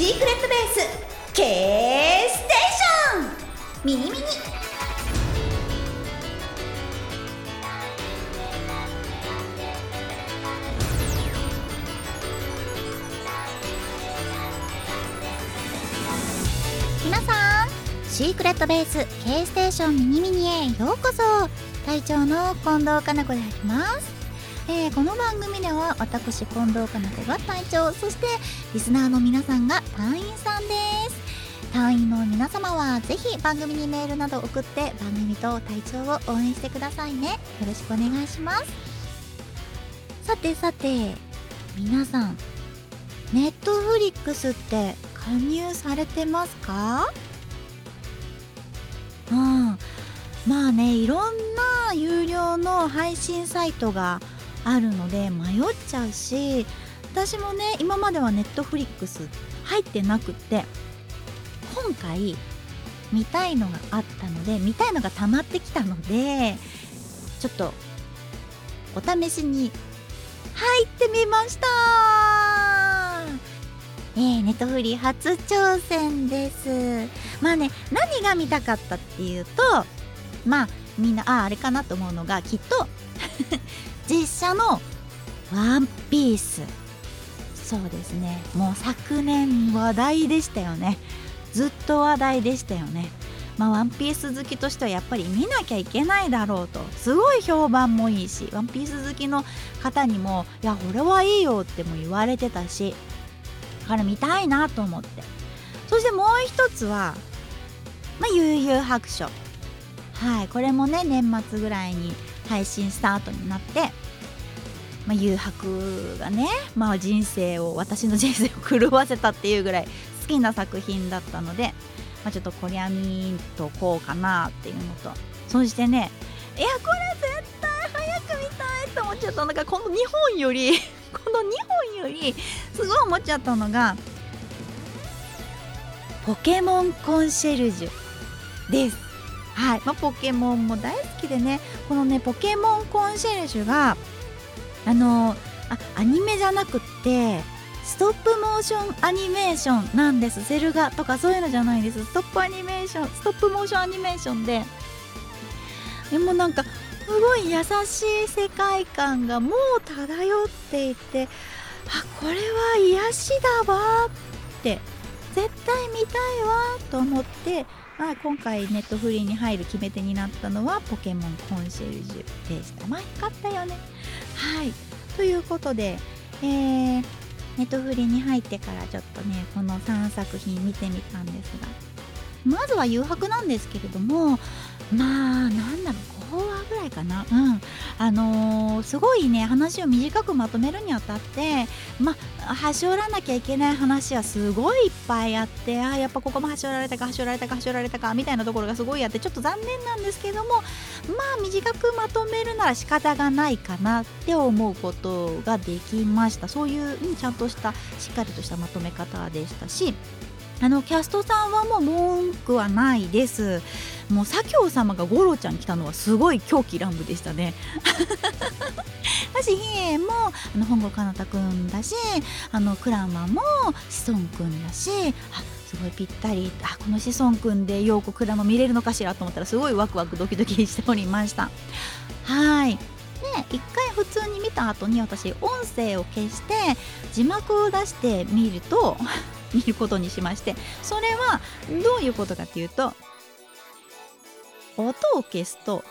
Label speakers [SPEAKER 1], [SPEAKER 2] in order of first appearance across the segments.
[SPEAKER 1] シークレットベース K ステーション。ミニミニ。皆さんシークレットベース K ステーションミニミニへようこそ。隊長の近藤かな子であります。えー、この番組では私近藤かな子が隊長そしてリスナーの皆さんが隊員さんです。隊員の皆様はぜひ番組にメールなど送って番組と隊長を応援してくださいね。よろしくお願いします。さてさて皆さんネットフリックスって加入されてますか？うん。まあねいろんな有料の配信サイトがあるので迷っちゃうし私もね今まではネットフリックス入ってなくって今回見たいのがあったので見たいのが溜まってきたのでちょっとお試しに入ってみました。えー、ネットフリ初挑戦です。まあね何が見たかったっていうとまあみんなああれかなと思うのがきっと実写の「ワンピース。そうですね。もう昨年話題でしたよね。ずっと話題でしたよね。まあ、ワンピース好きとしてはやっぱり見なきゃいけないだろうと。すごい評判もいいしワンピース好きの方にもいやこれはいいよっても言われてたしだから見たいなと思って。そしてもう一つはまあ悠々白書。はいこれもね年末ぐらいに配信スタートになって、まあ、誘白がね、まあ、人生を私の人生を狂わせたっていうぐらい好きな作品だったので、まあ、ちょっとこりゃみとこうかなっていうのとそしてねいやこれ絶対早く見たいと思っちゃった。のがこの2本より この2本よりすごい思っちゃったのがポケモンコンシェルジュです。はい。まあ、ポケモンも大好きでね。このねポケモンコンシェルジュがあのあアニメじゃなくってストップモーションアニメーションなんです。セル画とかそういうのじゃないです。ストップアニメーションストップモーションアニメーションで。でもなんかすごい優しい世界観がもう漂っていてあこれは癒しだわって。絶対見たいわと思ってまあ、今回ネットフリーに入る決め手になったのはポケモンコンシェルジュでしたまあよかったよね。はい。ということで、えー、ネットフリーに入ってからちょっとねこの3作品見てみたんですがまずは誘白なんですけれどもまあなんだろう5話ぐらいかな。うん。あのー、すごいね話を短くまとめるにあたってまあ端折らなきゃいけない話はすごいいっぱいあってあやっぱここも端折られたか端折られたか端折られたかみたいなところがすごいあってちょっと残念なんですけどもまあ短くまとめるなら仕方がないかなって思うことができました。そういう、うん、ちゃんとしたしっかりとしたまとめ方でしたしあのキャストさんはもう文句はないです。もう左京様が五郎ちゃん来たのはすごい狂気乱舞でしたね。私比叡もあの本郷奏太くんだしあのクラマも志尊くんだしあすごいぴったり。あこの志尊くんで陽子クラマ見れるのかしらと思ったらすごいワクワクドキドキしておりました。はい。で一回普通に見た後に私音声を消して字幕を出してみると見ることにしましてそれはどういうことかっていうと音を消すと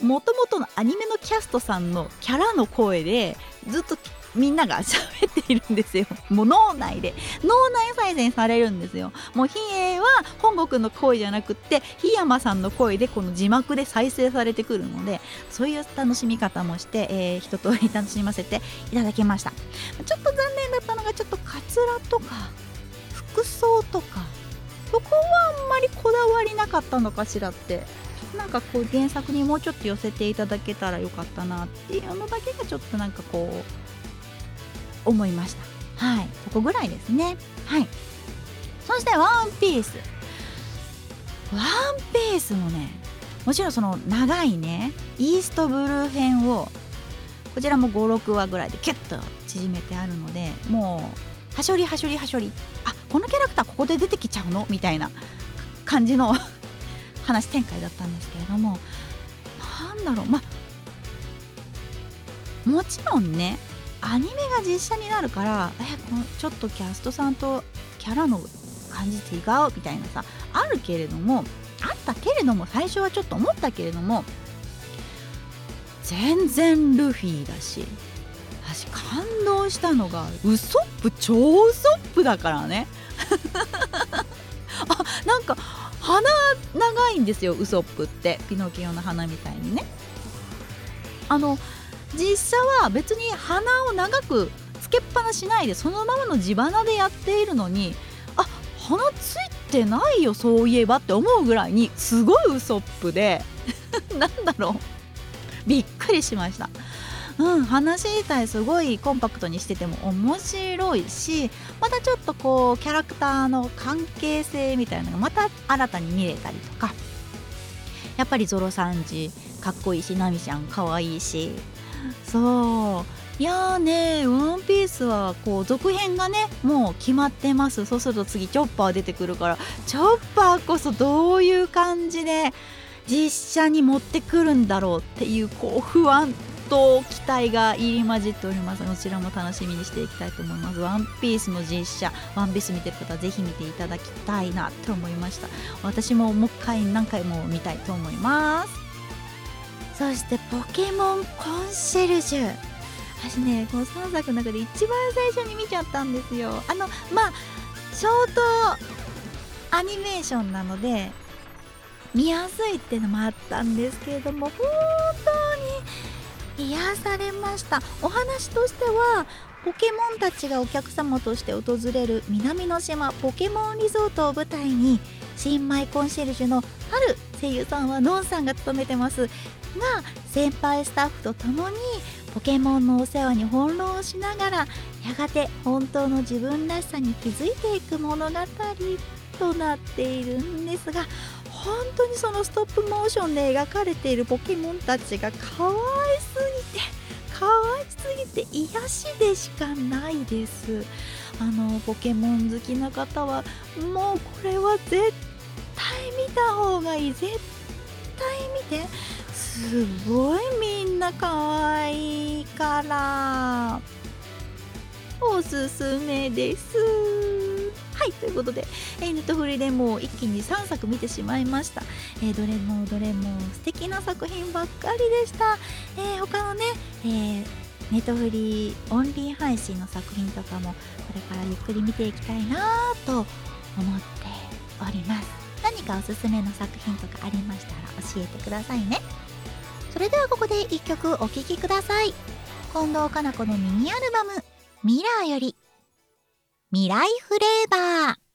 [SPEAKER 1] もともとのアニメのキャストさんのキャラの声でずっとみんなが喋っているんですよ。もう脳内で。脳内再生されるんですよ。もう比叡は本国の声じゃなくって檜山さんの声でこの字幕で再生されてくるのでそういう楽しみ方もして、えー、一通り楽しませていただきました。ちょっと残念だったのがちょっとカツラとか服装とかそこはあんまりこだわりなかったのかしらって。なんかこう原作にもうちょっと寄せていただけたらよかったなっていうのだけがちょっとなんかこう思いました。はい。そこぐらいですね。はい。そしてワンピース。ワンピースもねもちろんその長いねイーストブルー編をこちらも56話ぐらいでキュッと縮めてあるのでもうはしょりはしょりはしょりあこのキャラクターここで出てきちゃうの？みたいな感じの 話展開だったんですけれども。なんだろう。まあもちろんねアニメが実写になるからえこのちょっとキャストさんとキャラの感じ違うみたいなさあるけれどもあったけれども最初はちょっと思ったけれども全然ルフィだし私感動したのがウソップ超ウソップだからね。あなんか鼻長いんですよウソップって。ピノキオの鼻みたいにね。あの実写は別に鼻を長くつけっぱなしないでそのままの地鼻でやっているのにあ鼻ついてないよそういえばって思うぐらいにすごいウソップで。なんだろう。びっくりしました。うん、話自体すごいコンパクトにしてても面白いしまたちょっとこうキャラクターの関係性みたいなのがまた新たに見れたりとか。やっぱりゾロさんじかっこいいしナミちゃんかわいいし。そう。いやーねワンピースはこう続編がねもう決まってます。そうすると次チョッパー出てくるからチョッパーこそどういう感じで実写に持ってくるんだろうっていうこう不安。と期待が入り混じっておりますこちらも楽しみにしていきたいと思います。ワンピースの実写ワンピース見てる方はぜひ見ていただきたいなって思いました。私ももう一回何回も見たいと思います。そしてポケモンコンシェルジュ。私ねこの3作の中で一番最初に見ちゃったんですよ。あのまあショートアニメーションなので見やすいっていうのもあったんですけれども本当癒されました。お話としてはポケモンたちがお客様として訪れる南の島ポケモンリゾートを舞台に新米コンシェルジュの春声優さんはノンさんが務めてます。が先輩スタッフと共にポケモンのお世話に翻弄しながらやがて本当の自分らしさに気づいていく物語となっているんですが本当にそのストップモーションで描かれているポケモンたちが可愛すぎて可愛すぎて癒しでしかないです。あのポケモン好きな方はもうこれは絶対見た方がいい。絶対見て。すごいみんな可愛いから。おすすめです。はいということで、えー、ネットフリでもう一気に3作見てしまいました、えー、どれもどれも素敵な作品ばっかりでした、えー、他のね、えー、ネットフリオンリー配信の作品とかもこれからゆっくり見ていきたいなと思っております。何かおすすめの作品とかありましたら教えてくださいね。それではここで1曲お聴きください。近藤かな子のミニアルバム「ミラー」より未来フレーバー。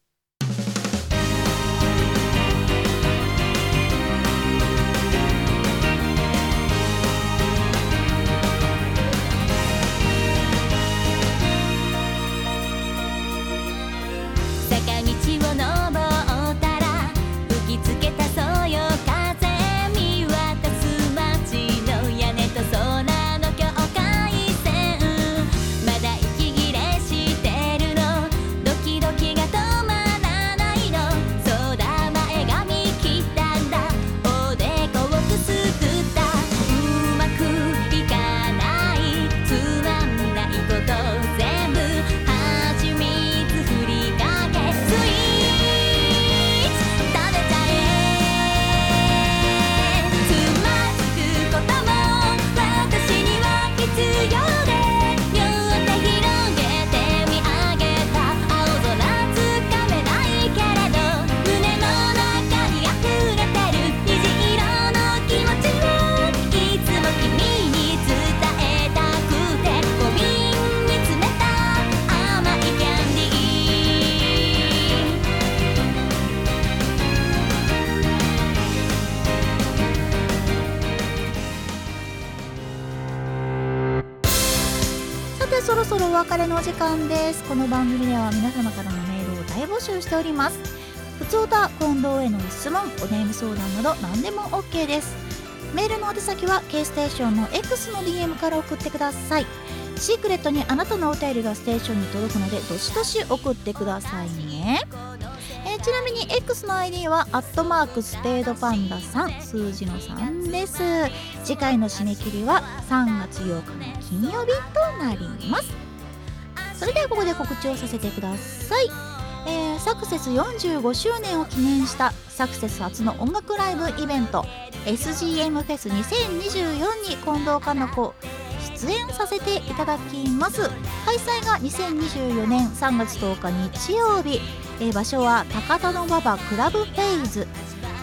[SPEAKER 1] そろそろお別れのお時間です。この番組では皆様からのメールを大募集しております。ふつおた近藤への質問お悩み相談など何でも OK です。メールの宛先は K ステーションの X の DM から送ってください。シークレットにあなたのお便りがステーションに届くのでどしどし送ってくださいね、ちなみに X の ID はアットマークスペードパンダ3数字の3です。次回の締め切りは3月8日の金曜日となります。それではここで告知をさせてください、えー、サクセス45周年を記念したサクセス初の音楽ライブイベント SGM フェス2024に近藤かな子出演させていただきます。開催が2024年3月10日日曜日、え、場所は高田馬場クラブフェイズ。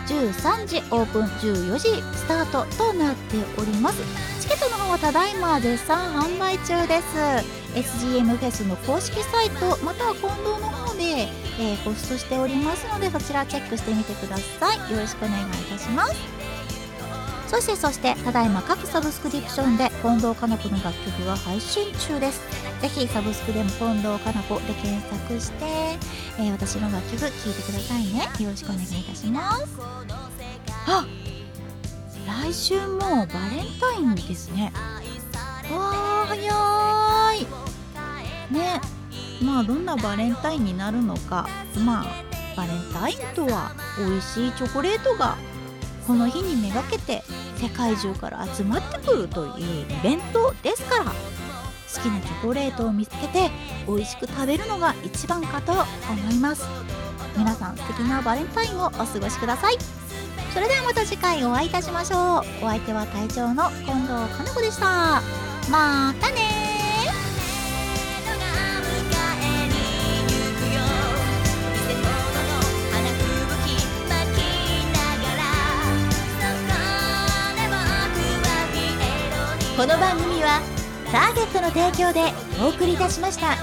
[SPEAKER 1] 13時オープン14時スタートとなっております。チケットの方はただいま絶賛販売中です。SGM フェスの公式サイトまたは近藤の方で、えー、ホストしておりますのでそちらチェックしてみてください。よろしくお願いいたします。そしてそしてただいま各サブスクリプションで近藤かな子の楽曲が配信中です。ぜひサブスクでも近藤かな子で検索して、えー、私の楽曲聴いてくださいね。よろしくお願いいたします。あ来週もバレンタインですね。わー早い。ね。まあどんなバレンタインになるのか。まあバレンタインとは美味しいチョコレートがこの日にめがけて世界中から集まってくるというイベントですから好きなチョコレートを見つけて美味しく食べるのが一番かと思います。皆さん素敵なバレンタインをお過ごしください。それではまた次回お会いいたしましょう。お相手は隊長の近藤かな子でした。またねこの番組はターゲットの提供でお送りいたしました。